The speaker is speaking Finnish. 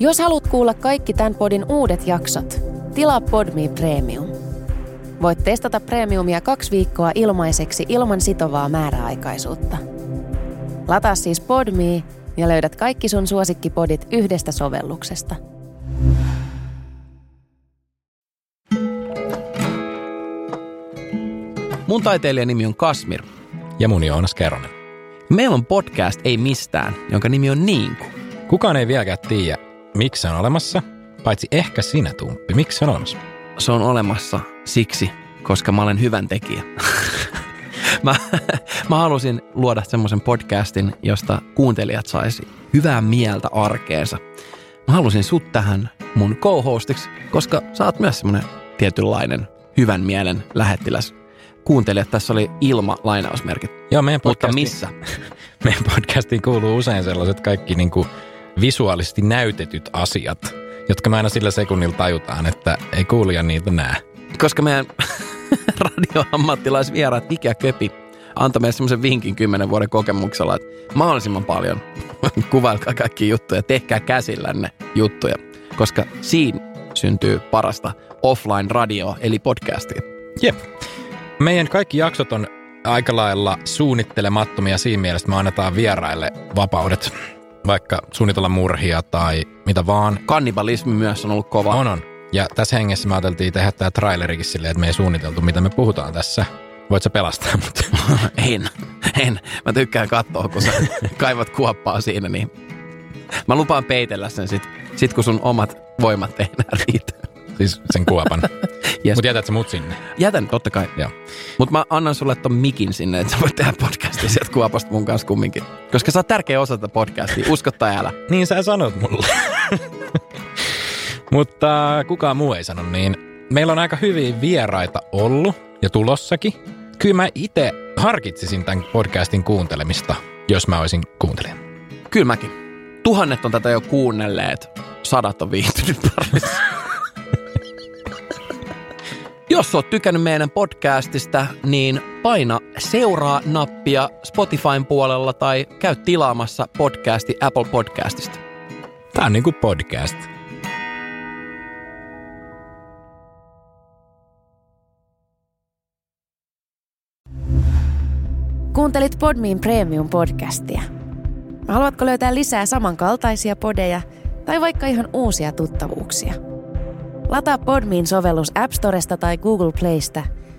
Jos haluat kuulla kaikki tämän podin uudet jaksot, tilaa Podme Premium. Voit testata Premiumia kaksi viikkoa ilmaiseksi ilman sitovaa määräaikaisuutta. Lataa siis Podme ja löydät kaikki sun suosikkipodit yhdestä sovelluksesta. Mun taiteilijan nimi on Kasmir. Ja mun Joonas Keronen. Meillä on podcast Ei mistään, jonka nimi on Niinku. Kukaan ei vieläkään tiedä, miksi se on olemassa, paitsi ehkä sinä, Tumppi. Miksi se on olemassa? Se on olemassa siksi, koska mä olen hyvän tekijä. mä, mä halusin luoda semmoisen podcastin, josta kuuntelijat saisi hyvää mieltä arkeensa. Mä halusin sut tähän mun co-hostiksi, koska sä oot myös semmoinen tietynlainen hyvän mielen lähettiläs. Kuuntelijat, tässä oli ilma lainausmerkit. Joo, meidän Mutta missä? meidän podcastiin kuuluu usein sellaiset kaikki niin kuin visuaalisesti näytetyt asiat, jotka me aina sillä sekunnilla tajutaan, että ei kuulija niitä näe. Koska meidän radioammattilaisvieraat ja Köpi antoi meille semmoisen vinkin kymmenen vuoden kokemuksella, että mahdollisimman paljon kuvailkaa kaikki juttuja, tehkää käsillänne juttuja, koska siinä syntyy parasta offline-radioa, eli podcastia. Jep. Meidän kaikki jaksot on aika lailla suunnittelemattomia siinä mielessä, että me annetaan vieraille vapaudet, vaikka suunnitella murhia tai mitä vaan. Kannibalismi myös on ollut kova. On, on. Ja tässä hengessä me ajateltiin tehdä tämä trailerikin silleen, että me ei suunniteltu, mitä me puhutaan tässä. Voit sä pelastaa mut? en, en. Mä tykkään katsoa, kun sä kaivat kuoppaa siinä, niin mä lupaan peitellä sen sit, sit kun sun omat voimat ei enää riitä. Siis sen kuopan. Yes. Mutta jätät sä mut sinne? Jätän, totta kai. Joo. Mutta mä annan sulle ton mikin sinne, että sä voit tehdä podcastia sieltä kuopasta mun kanssa kumminkin. Koska sä oot tärkeä osa tätä podcastia, usko tai älä. Niin sä sanot mulle. Mutta kukaan muu ei sano niin. Meillä on aika hyviä vieraita ollut ja tulossakin. Kyllä mä itse harkitsisin tämän podcastin kuuntelemista, jos mä olisin kuuntelija. Kyllä mäkin. Tuhannet on tätä jo kuunnelleet, sadat on viihtynyt parissa. Jos oot tykännyt meidän podcastista, niin paina seuraa-nappia Spotifyn puolella tai käy tilaamassa podcasti Apple Podcastista. Tää on niinku podcast. Kuuntelit Podmin Premium-podcastia. Haluatko löytää lisää samankaltaisia podeja tai vaikka ihan uusia tuttavuuksia? Lataa Podmin sovellus App Storesta tai Google Playsta